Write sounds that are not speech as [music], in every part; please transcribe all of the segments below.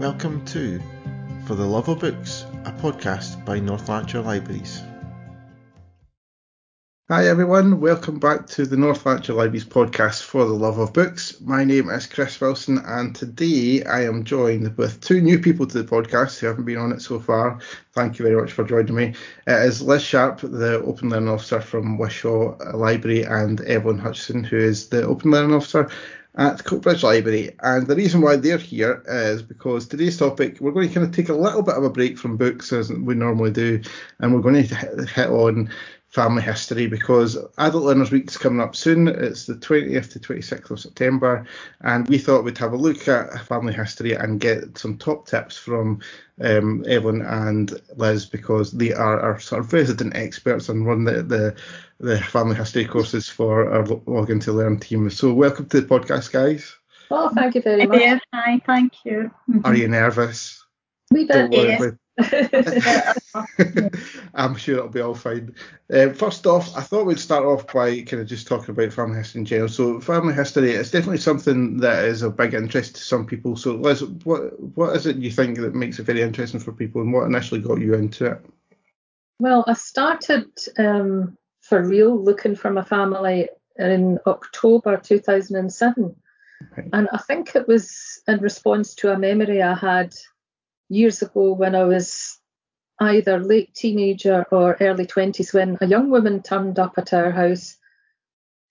Welcome to For the Love of Books, a podcast by North Lanarkshire Libraries. Hi everyone, welcome back to the North Lanarkshire Libraries podcast For the Love of Books. My name is Chris Wilson and today I am joined with two new people to the podcast who haven't been on it so far. Thank you very much for joining me. It is Liz Sharp, the Open Learning Officer from Wishaw Library, and Evelyn Hutchison, who is the Open Learning Officer at Coatbridge Library. And the reason why they're here is because today's topic, we're going to kind of take a little bit of a break from books as we normally do, and we're going to hit on family history because Adult Learners Week is coming up soon. It's the 20th to 26th of September, and we thought we'd have a look at family history and get some top tips from um, Evelyn and Liz because they are our sort of resident experts and run the, the, the family history courses for our Login to Learn team. So, welcome to the podcast, guys. Well, thank you very much. Yeah, hi, thank you. Are you nervous? We bit, yeah. [laughs] I'm sure it'll be all fine. Uh, first off, I thought we'd start off by kind of just talking about family history in general. So, family history is definitely something that is of big interest to some people. So, Liz, what what is it you think that makes it very interesting for people, and what initially got you into it? Well, I started um, for real looking for my family in October 2007, okay. and I think it was in response to a memory I had years ago when I was either late teenager or early 20s when a young woman turned up at our house.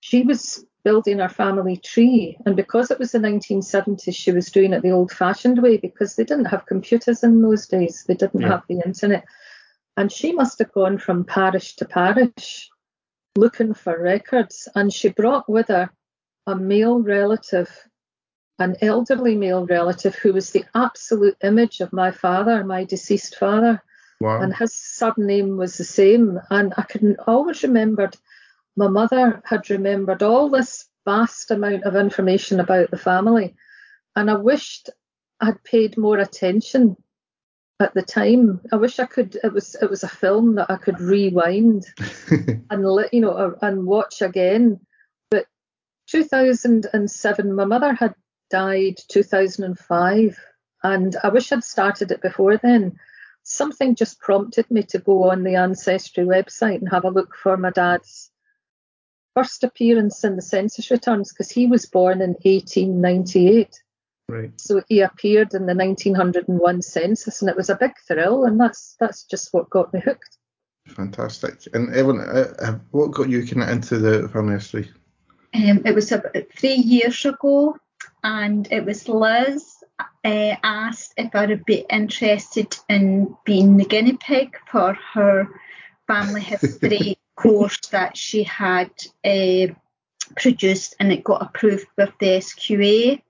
She was building her family tree, and because it was the 1970s, she was doing it the old fashioned way because they didn't have computers in those days, they didn't yeah. have the internet. And she must have gone from parish to parish looking for records, and she brought with her a male relative an elderly male relative who was the absolute image of my father, my deceased father. Wow. And his surname was the same. And I can always remembered my mother had remembered all this vast amount of information about the family. And I wished I'd paid more attention at the time. I wish I could. It was it was a film that I could rewind [laughs] and let you know uh, and watch again. But 2007, my mother had died 2005, and I wish I'd started it before then. Something just prompted me to go on the Ancestry website and have a look for my dad's first appearance in the census returns because he was born in 1898. Right. So he appeared in the 1901 census, and it was a big thrill, and that's that's just what got me hooked. Fantastic. And Evan, uh, uh what got you kind of into the family history? Um, it was about three years ago and it was Liz uh, asked if I would be interested in being the guinea pig for her family history [laughs] course that she had uh, produced and it got approved with the SQA.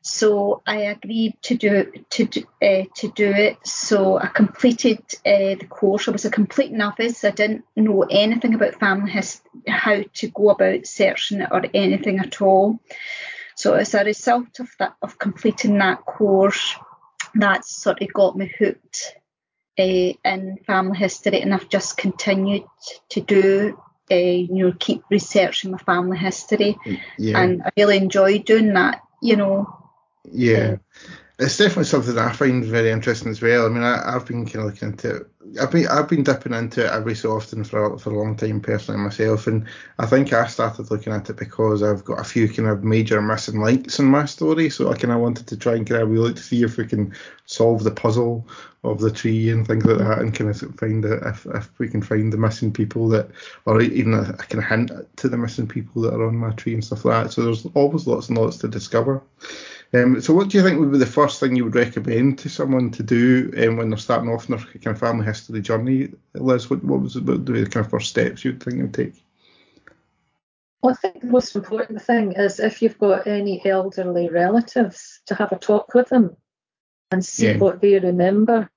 So I agreed to do to do, uh, to do it. So I completed uh, the course. I was a complete novice. I didn't know anything about family history, how to go about searching it or anything at all. So as a result of that of completing that course, that sort of got me hooked uh, in family history, and I've just continued to do uh, you know keep researching my family history, yeah. and I really enjoy doing that. You know. Yeah. Uh, it's definitely something that I find very interesting as well. I mean, I, have been kind of looking into it. I've been I've been dipping into it every so often for for a long time personally myself, and I think I started looking at it because I've got a few kind of major missing links in my story. So I kind of wanted to try and kind of really to see if we can solve the puzzle of the tree and things like that, and kind of find it if if we can find the missing people that, or even a, a kind of hint to the missing people that are on my tree and stuff like that. So there's always lots and lots to discover. Um, so, what do you think would be the first thing you would recommend to someone to do um, when they're starting off in their kind of family history journey, Liz? What, what was what the kind of first steps you'd think you'd take? Well, I think the most important thing is if you've got any elderly relatives, to have a talk with them and see yeah. what they remember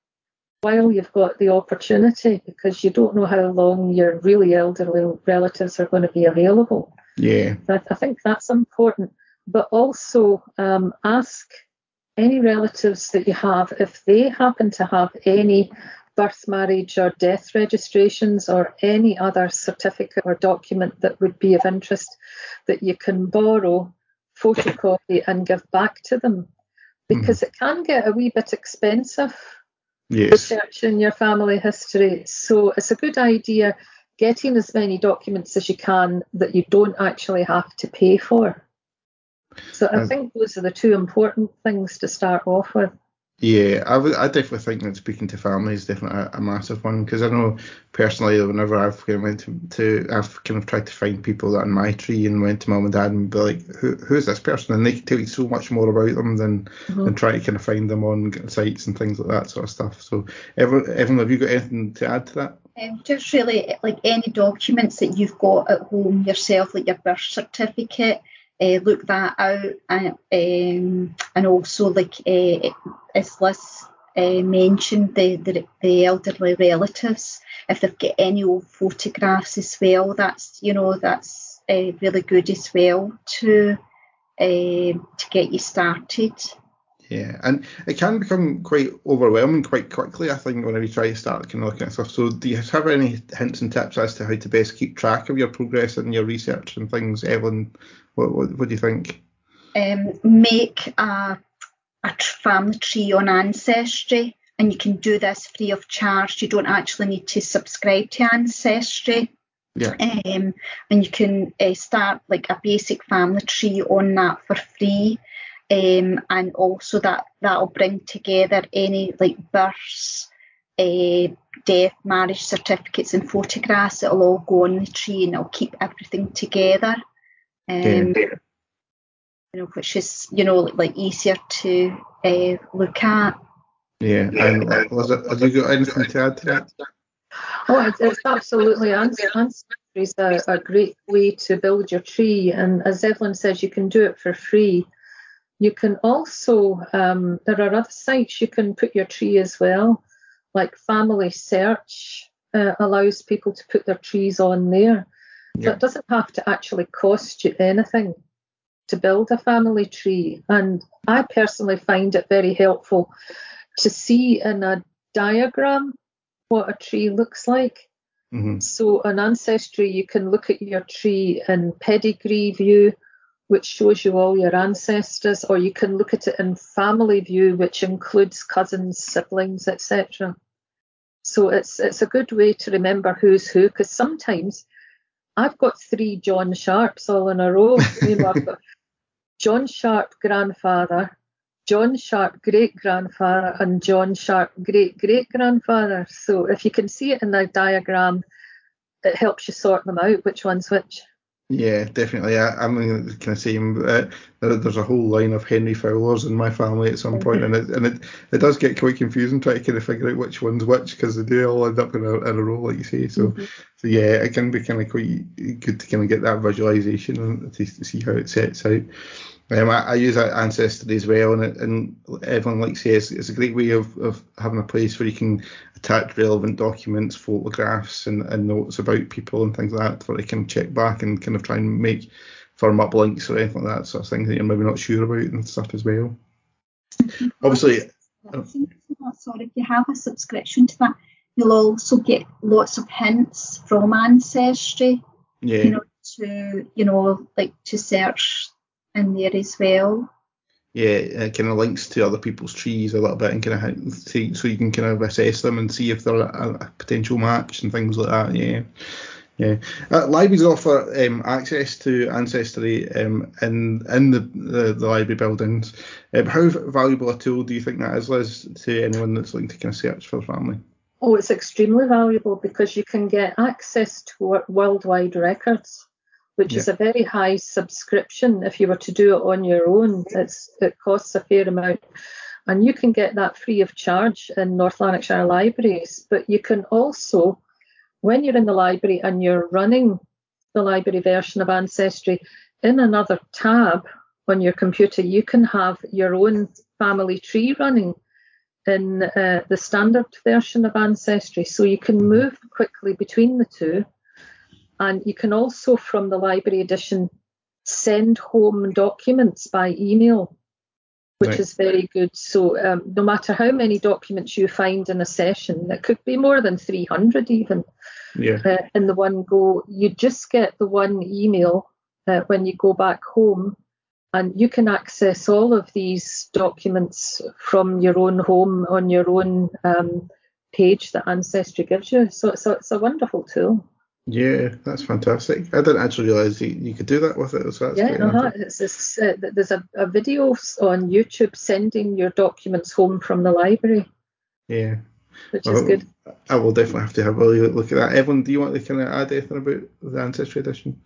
while you've got the opportunity, because you don't know how long your really elderly relatives are going to be available. Yeah. I, I think that's important but also um, ask any relatives that you have if they happen to have any birth, marriage, or death registrations or any other certificate or document that would be of interest that you can borrow, photocopy, and give back to them. because mm. it can get a wee bit expensive yes. researching your family history. So it's a good idea getting as many documents as you can that you don't actually have to pay for. So I think those are the two important things to start off with. Yeah, I, I definitely think that speaking to family is definitely a, a massive one because I know personally whenever I've kind of went to, to, I've kind of tried to find people that in my tree and went to mum and dad and be like, Who, who's this person? And they can tell you so much more about them than mm-hmm. than try to kind of find them on sites and things like that sort of stuff. So, Evan, Evan have you got anything to add to that? Um, just really like any documents that you've got at home yourself, like your birth certificate, uh, look that out and um, and also like uh, as Liz uh, mentioned the, the, the elderly relatives. If they've got any old photographs as well that's you know that's uh, really good as well to uh, to get you started yeah, and it can become quite overwhelming quite quickly, I think, whenever you try to start kind of looking at stuff. So, do you have any hints and tips as to how to best keep track of your progress in your research and things, Evelyn? What, what, what do you think? Um, make a, a family tree on Ancestry, and you can do this free of charge. You don't actually need to subscribe to Ancestry. Yeah. Um, and you can uh, start like a basic family tree on that for free. Um, and also that that'll bring together any like births, uh, death, marriage certificates, and photographs. It'll all go on the tree, and it'll keep everything together. Um, yeah. You know, which is you know like easier to uh, look at. Yeah, and was it, have you got anything to add to that? Oh, it's, it's absolutely Ancestry is a, a great way to build your tree, and as Evelyn says, you can do it for free. You can also, um, there are other sites you can put your tree as well, like Family Search uh, allows people to put their trees on there. Yeah. So it doesn't have to actually cost you anything to build a family tree. And I personally find it very helpful to see in a diagram what a tree looks like. Mm-hmm. So on Ancestry, you can look at your tree in pedigree view, which shows you all your ancestors, or you can look at it in family view, which includes cousins, siblings, etc. So it's it's a good way to remember who's who, because sometimes I've got three John Sharps all in a row. [laughs] you know, I've got John Sharp grandfather, John Sharp great grandfather, and John Sharp great great grandfather. So if you can see it in the diagram, it helps you sort them out which one's which. Yeah, definitely. I, am kind of saying uh, there's a whole line of Henry Fowlers in my family at some point, and it and it, it does get quite confusing trying to kind of figure out which one's which because they do all end up in a, in a row, like you say. So, mm-hmm. so yeah, it can be kind of quite good to kind of get that visualization and to, to see how it sets out. Um, I, I, use Ancestry as well, and, and everyone likes it. it's a great way of, of having a place where you can attach relevant documents, photographs, and, and notes about people and things like that, where you can check back and kind of try and make firm up links or anything like that sort of thing that you're maybe not sure about and stuff as well. [laughs] Obviously, uh, sorry, if you have a subscription to that, you'll also get lots of hints from Ancestry. Yeah. You know, to you know, like to search in there as well. Yeah, it kind of links to other people's trees a little bit and kind of see, so you can kind of assess them and see if they're a, a potential match and things like that. Yeah. Yeah, uh, libraries offer um, access to Ancestry um, in in the, the, the library buildings. Um, how valuable a tool do you think that is, Liz, to anyone that's looking to kind of search for family? Oh, it's extremely valuable because you can get access to worldwide records which yeah. is a very high subscription. If you were to do it on your own, it's it costs a fair amount. And you can get that free of charge in North Lanarkshire libraries. But you can also, when you're in the library and you're running the library version of Ancestry, in another tab on your computer, you can have your own family tree running in uh, the standard version of Ancestry. So you can move quickly between the two and you can also, from the library edition, send home documents by email, which right. is very good. So um, no matter how many documents you find in a session, it could be more than 300 even yeah. uh, in the one go, you just get the one email uh, when you go back home And you can access all of these documents from your own home on your own um, page that Ancestry gives you. So a, it's a wonderful tool. Yeah, that's fantastic. I didn't actually realise you, you could do that with it. So that's yeah, uh-huh. it's, it's, uh, there's a, a video on YouTube sending your documents home from the library. Yeah. Which well, is good. I will definitely have to have a look at that. Evelyn, do you want to kind of add anything about the Ancestry Edition?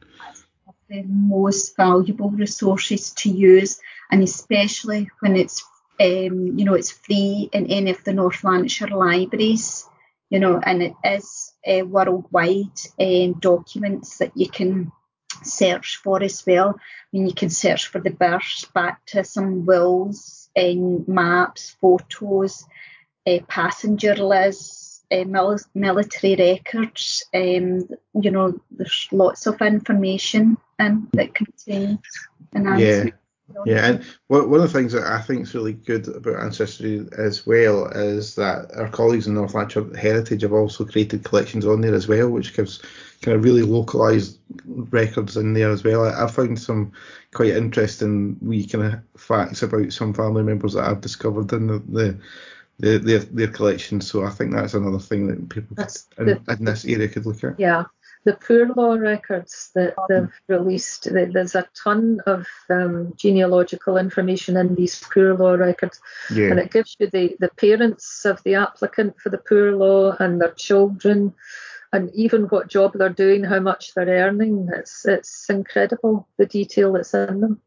The most valuable resources to use, and especially when it's um, you know it's free in any of the North Lanarkshire libraries, you know, and it is uh, worldwide um, documents that you can search for as well. I mean, you can search for the birth, baptism, wills, um, maps, photos, uh, passenger lists, uh, mil- military records. Um, you know, there's lots of information and that contains an answer. Yeah. Yeah, and one of the things that I think is really good about Ancestry as well is that our colleagues in North Lanarkshire Heritage have also created collections on there as well, which gives kind of really localised records in there as well. I, I found some quite interesting wee kind of facts about some family members that I've discovered in the, the their, their, their collection. So I think that's another thing that people in, in, this area could look at. Yeah, the poor law records that they've released, there's a ton of um, genealogical information in these poor law records, yeah. and it gives you the, the parents of the applicant for the poor law and their children, and even what job they're doing, how much they're earning. It's it's incredible the detail that's in them.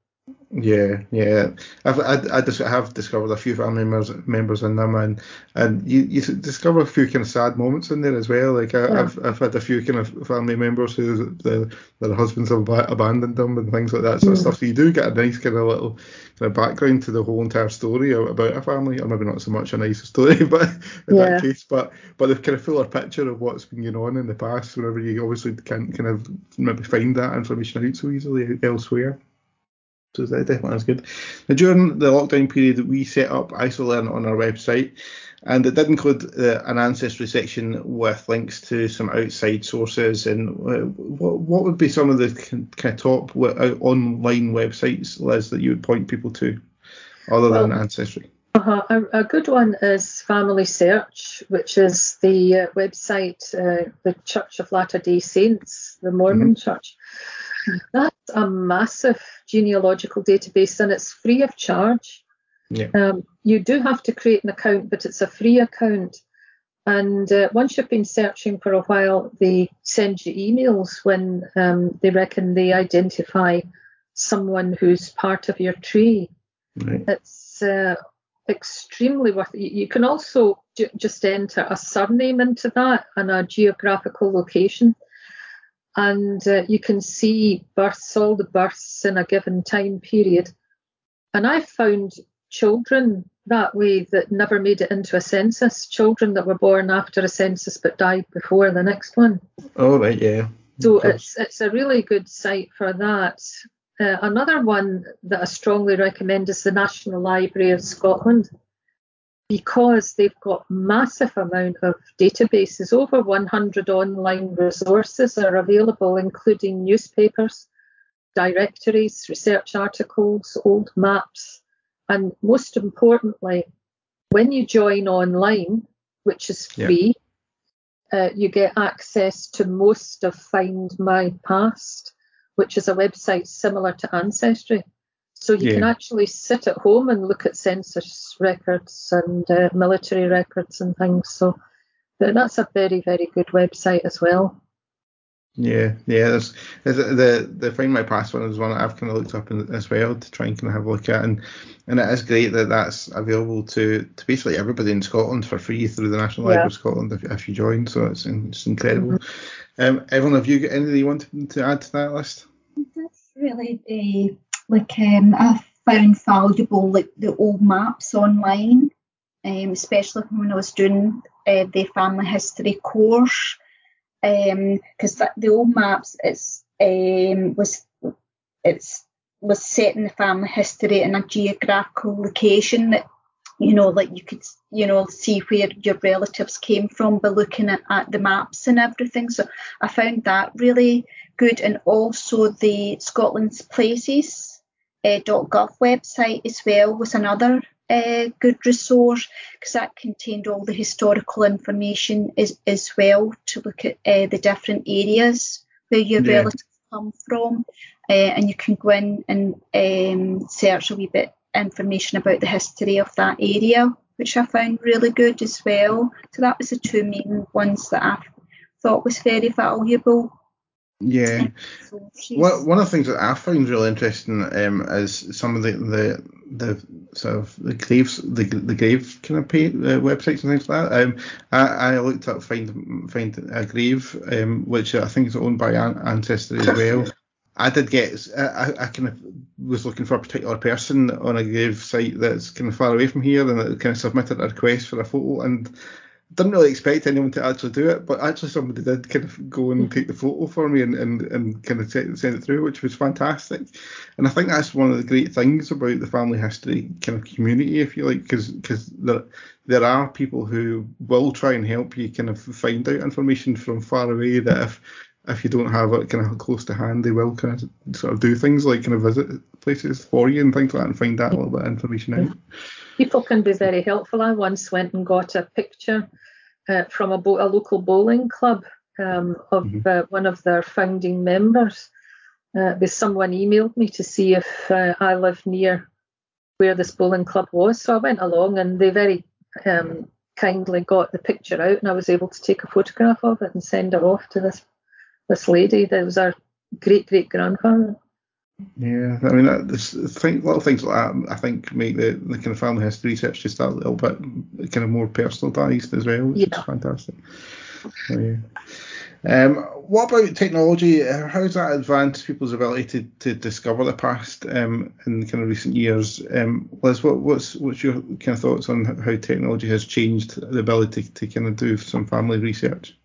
Yeah, yeah. I've I, I just have discovered a few family members members in them, and and you, you discover a few kind of sad moments in there as well. Like I, have I've had a few kind of family members who the, their husbands have abandoned them and things like that sort of mm. stuff. So you do get a nice kind of little kind of background to the whole entire story about a family, or maybe not so much a nice story, [laughs] but in yeah. that case, but but the kind of fuller picture of what's been going on in the past. Whenever you obviously can't kind of maybe find that information out so easily elsewhere. So that definitely is good. Now, during the lockdown period, we set up IsoLearn on our website, and it did include uh, an ancestry section with links to some outside sources. And uh, what, what would be some of the kind of top uh, online websites, Liz, that you would point people to, other well, than Ancestry? Uh-huh. A, a, good one is Family Search, which is the uh, website, uh, the Church of Latter Day Saints, the Mormon mm-hmm. Church. That's a massive genealogical database and it's free of charge. Yeah. Um, you do have to create an account, but it's a free account. And uh, once you've been searching for a while, they send you emails when um, they reckon they identify someone who's part of your tree. Right. It's uh, extremely worth it. You can also ju- just enter a surname into that and a geographical location and uh, you can see births, all the births in a given time period. And I found children that way that never made it into a census, children that were born after a census but died before the next one. Oh, right, yeah. So it's it's a really good site for that. Uh, another one that I strongly recommend is the National Library of Scotland because they've got massive amount of databases over 100 online resources are available including newspapers directories research articles old maps and most importantly when you join online which is free yeah. uh, you get access to most of find my past which is a website similar to ancestry so you yeah. can actually sit at home and look at census records and uh, military records and things. So that's a very, very good website as well. Yeah, yeah. There's, there's the the Find My Past one is one that I've kind of looked up in, as well to try and kind of have a look at, and and it is great that that's available to, to basically everybody in Scotland for free through the National yeah. Library of Scotland if, if you join. So it's it's incredible. Mm-hmm. Um, Evelyn, have you got anything you want to add to that list? That's really the like um, I found valuable like the old maps online, um, especially when I was doing uh, the family history course, because um, the old maps it's um, was it's was set in the family history in a geographical location that you know like you could you know see where your relatives came from by looking at, at the maps and everything. So i found that really good and also the scotland's places uh, .gov website as well was another uh, good resource because that contained all the historical information as, as well to look at uh, the different areas where your yeah. relatives come from. Uh, and you can go in and um, search a wee bit information about the history of that area, which I found really good as well. So that was the two main ones that I thought was very valuable. Yeah. [laughs] Well, one of the things that I found really interesting um, is some of the, the the sort of the graves the the grave kind of pay, uh, websites and things like that. Um, I, I looked up find find a grave um, which I think is owned by An- Ancestry as well. I did get I, I kind of was looking for a particular person on a grave site that's kind of far away from here, and it kind of submitted a request for a photo and didn't really expect anyone to actually do it, but actually somebody did kind of go and mm-hmm. take the photo for me and, and, and kind of send it through, which was fantastic. And I think that's one of the great things about the family history kind of community, if you like, because because there there are people who will try and help you kind of find out information from far away that if if you don't have it kind of close to hand, they will kind of sort of do things like kind of visit places for you and things like that and find that little bit of information out. People can be very helpful. I once went and got a picture uh, from a, bo- a, local bowling club um, of mm-hmm. uh, one of their founding members. Uh, someone emailed me to see if uh, I lived near where this bowling club was. So I went along and they very um, kindly got the picture out and I was able to take a photograph of it and send it off to this this lady that was our great great grandfather. Yeah, I mean, that, this thing, little things like that, I think make the, the kind of family history research just a little bit kind of more personalised as well, which yeah. is fantastic. So, yeah. Um, what about technology? How has that advanced people's ability to, to discover the past um, in kind of recent years? Um, Liz, what, what's what's your kind of thoughts on how technology has changed the ability to, to kind of do some family research?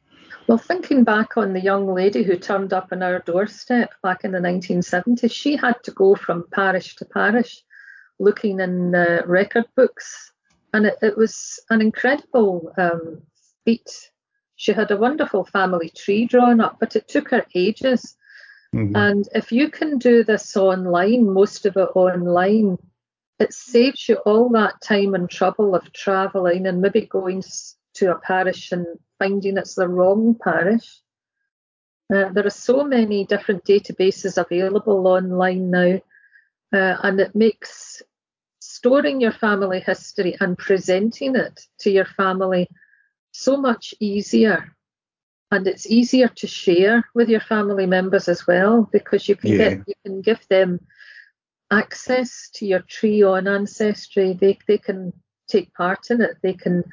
Well, thinking back on the young lady who turned up on our doorstep back in the 1970s, she had to go from parish to parish looking in uh, record books, and it, it was an incredible um, feat. She had a wonderful family tree drawn up, but it took her ages. Mm-hmm. And if you can do this online, most of it online, it saves you all that time and trouble of travelling and maybe going to a parish and finding it's the wrong parish. Uh, there are so many different databases available online now, uh, and it makes storing your family history and presenting it to your family so much easier. And it's easier to share with your family members as well because you can yeah. get you can give them access to your tree on ancestry. They they can take part in it. They can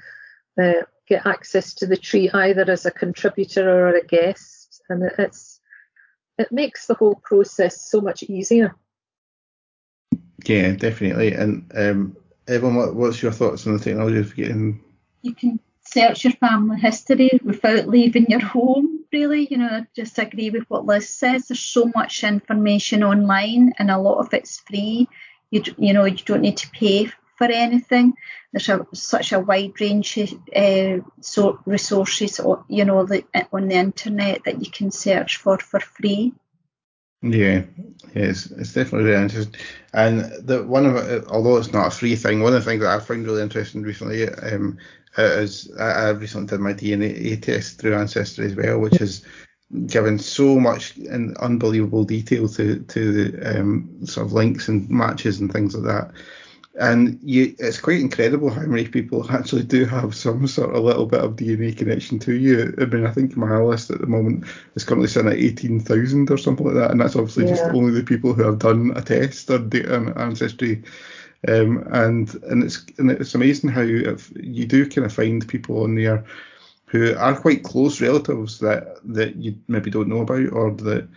uh, get access to the tree either as a contributor or a guest, and it's it makes the whole process so much easier. Yeah, definitely. And um, Evan, what, what's your thoughts on the technology of getting? You can search your family history without leaving your home. Really, you know, I just agree with what Liz says. There's so much information online, and a lot of it's free. You you know you don't need to pay for anything. There's a, such a wide range of uh, so resources, you know, on the internet that you can search for for free. Yeah, it's, it's definitely very interesting. And the one of although it's not a free thing, one of the things that I find really interesting recently um, is I, I recently did my DNA test through Ancestry as well, which has given so much and unbelievable detail to to the um, sort of links and matches and things like that and you, it's quite incredible how many people actually do have some sort of little bit of DNA connection to you. I mean, I think my list at the moment is currently sitting at 18,000 or something like that, and that's obviously yeah. just only the people who have done a test or on ancestry. Um, and and it's and it's amazing how you do kind of find people on there who are quite close relatives that that you maybe don't know about or that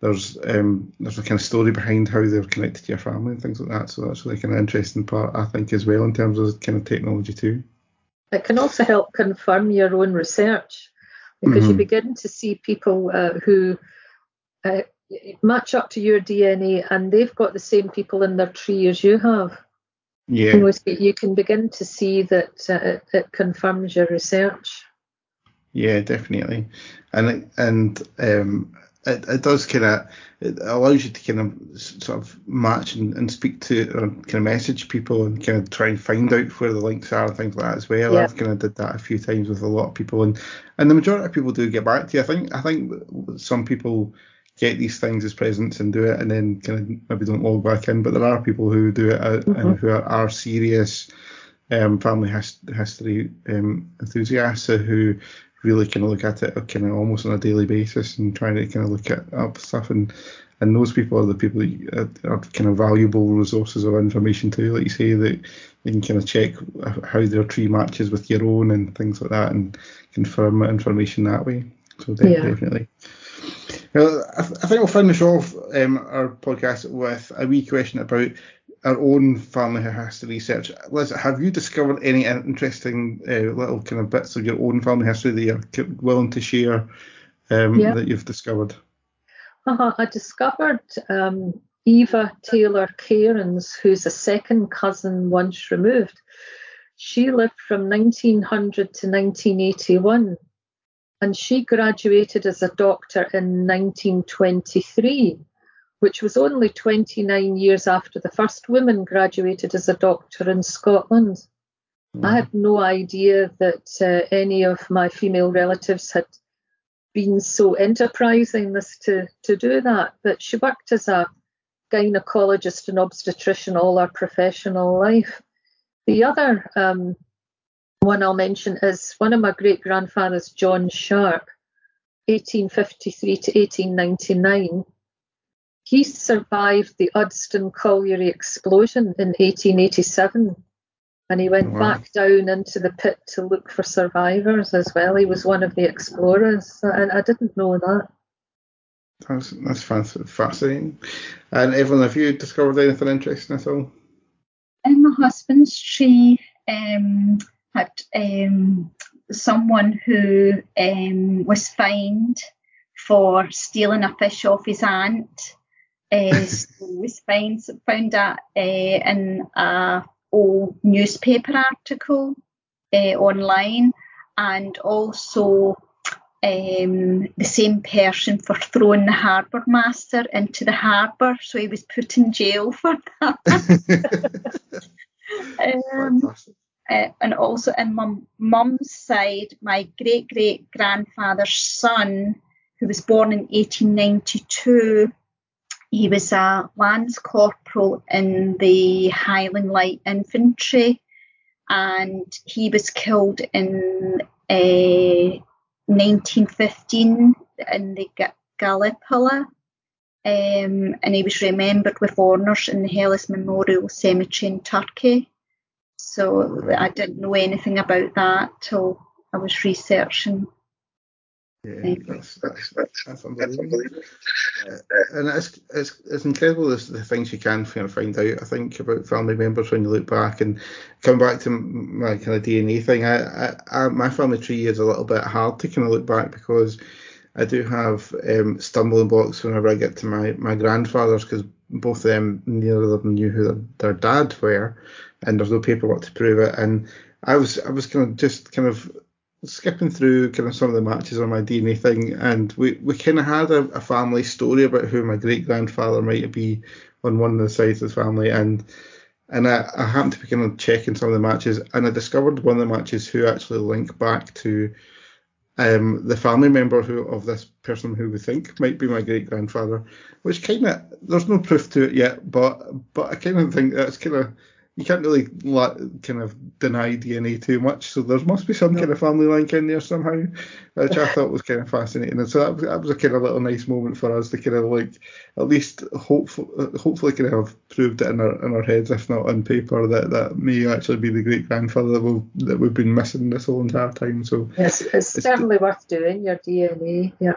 there's um, there's a kind of story behind how they're connected to your family and things like that. So that's really kind of interesting part, I think, as well in terms of kind of technology too. It can also help confirm your own research because mm-hmm. you begin to see people uh, who uh, match up to your DNA and they've got the same people in their tree as you have. Yeah. You, can begin to see that uh, it, it confirms your research. Yeah, definitely. And and um, it, it does kind of it allows you to kind of sort of match and, and speak to or kind of message people and kind of try and find out where the links are and things like that as well. Yeah. I've kind of did that a few times with a lot of people and and the majority of people do get back to you. I think I think some people get these things as presents and do it and then kind of maybe don't log back in, but there are people who do it uh, mm-hmm. and who are, are serious um, family his, history um, enthusiasts who really kind of look at it kind of almost on a daily basis and trying to kind of look at up stuff and and those people are the people that are kind of valuable resources of information too, like you say that you can kind of check how their tree matches with your own and things like that and confirm information that way. So yeah. definitely. Well, I, th- I, think we'll finish off um, our podcast with a wee question about our own family history research. Liz, have you discovered any interesting uh, little kind of bits of your own family history that you're willing to share um, yeah. that you've discovered? Uh-huh. I discovered um, Eva Taylor Cairns, who's a second cousin once removed. She lived from 1900 to 1981 and she graduated as a doctor in 1923 which was only 29 years after the first woman graduated as a doctor in Scotland. Mm. I had no idea that uh, any of my female relatives had been so enterprising as to, to do that. But she worked as a gynecologist and obstetrician all her professional life. The other um, one I'll mention is one of my great grandfathers, John Sharp, 1853 to 1899 he survived the Udston Colliery explosion in 1887 and he went wow. back down into the pit to look for survivors as well. He was one of the explorers, and I didn't know that. That's that's fascinating. And Evelyn, have you discovered anything interesting at all? In my husband's tree, um, had um, someone who um, was fined for stealing a fish off his aunt uh, [laughs] was found, found that uh, in a old newspaper article uh, online and also um, the same person for throwing the harbour master into the harbour, so he was put in jail [laughs] for that. um, uh, and also in my mum's side, my great great grandfather's son, who was born in 1892, he was a Lance Corporal in the Highland Light Infantry and he was killed in uh, 1915 in the Gallipoli. Um, and he was remembered with honours in the Helles Memorial Cemetery in Turkey. So I didn't know anything about that till I was researching yeah, that's, that's, that's, that's unbelievable. Uh, and it's, it's, it's incredible the, the things you can find out, I think, about family members when you look back. And come back to my kind of DNA thing, I, I, I, my family tree is a little bit hard to kind of look back because I do have um, stumbling blocks whenever I get to my, my grandfathers because both of them, neither of them knew who their, their dad were, and there's no paperwork to prove it. And I was I was kind of just kind of skipping through kind of some of the matches on my DNA thing, and we, we kind of had a, a, family story about who my great grandfather might be on one of the sides of the family, and and I, I happened to be kind of checking some of the matches, and I discovered one of the matches who actually link back to um, the family member who of this person who we think might be my great grandfather, which kind of there's no proof to it yet, but but I kind of think that's kind of you can't really kind of deny DNA too much. So there must be some no. kind of family link in there somehow, which I thought was kind of fascinating. And so that was, that was a kind of little nice moment for us to kind of like at least hopefully hopefully kind of have proved it in our in our heads, if not on paper, that that may actually be the great grandfather that we that we've been missing this whole entire time. So yes, it's, it's certainly worth doing your DNA. Yeah.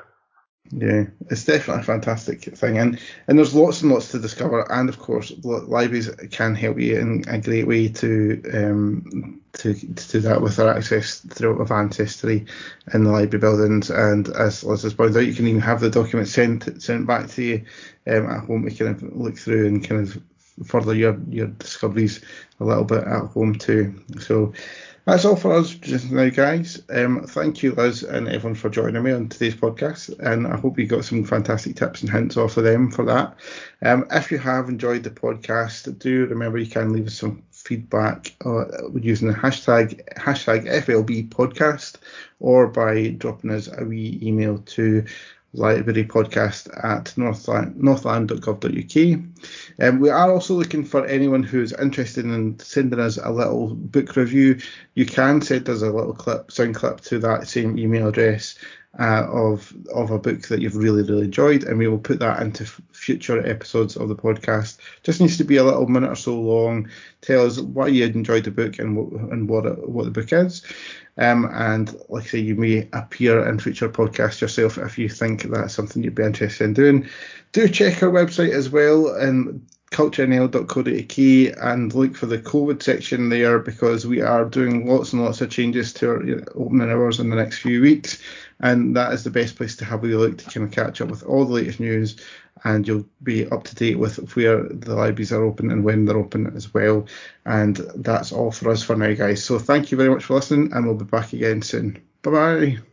Yeah, it's definitely a fantastic thing, and and there's lots and lots to discover, and of course, libraries can help you in a great way to um to, to do that with our access through advanced ancestry in the library buildings, and as Liz has pointed out, you can even have the documents sent sent back to you um, at home to kind of look through and kind of further your your discoveries a little bit at home too. So That's all for us just now, guys. Um, thank you, Liz, and everyone for joining me on today's podcast. And I hope you got some fantastic tips and hints off of them for that. Um, if you have enjoyed the podcast, do remember you can leave us some feedback uh, using the hashtag hashtag FLB podcast or by dropping us a wee email to library podcast at northlan, northlan.gov.uk. Um, we are also looking for anyone who's interested in sending us a little book review. You can send us a little clip, sound clip to that same email address uh, of of a book that you've really really enjoyed, and we will put that into f- future episodes of the podcast. Just needs to be a little minute or so long. Tell us why you enjoyed the book and what and what what the book is. Um, and like I say, you may appear in future podcasts yourself if you think that's something you'd be interested in doing. Do check our website as well and culturenl.co.uk and look for the COVID section there because we are doing lots and lots of changes to our opening hours in the next few weeks. And that is the best place to have a look to kind of catch up with all the latest news and you'll be up to date with where the libraries are open and when they're open as well. And that's all for us for now, guys. So thank you very much for listening, and we'll be back again soon. Bye bye.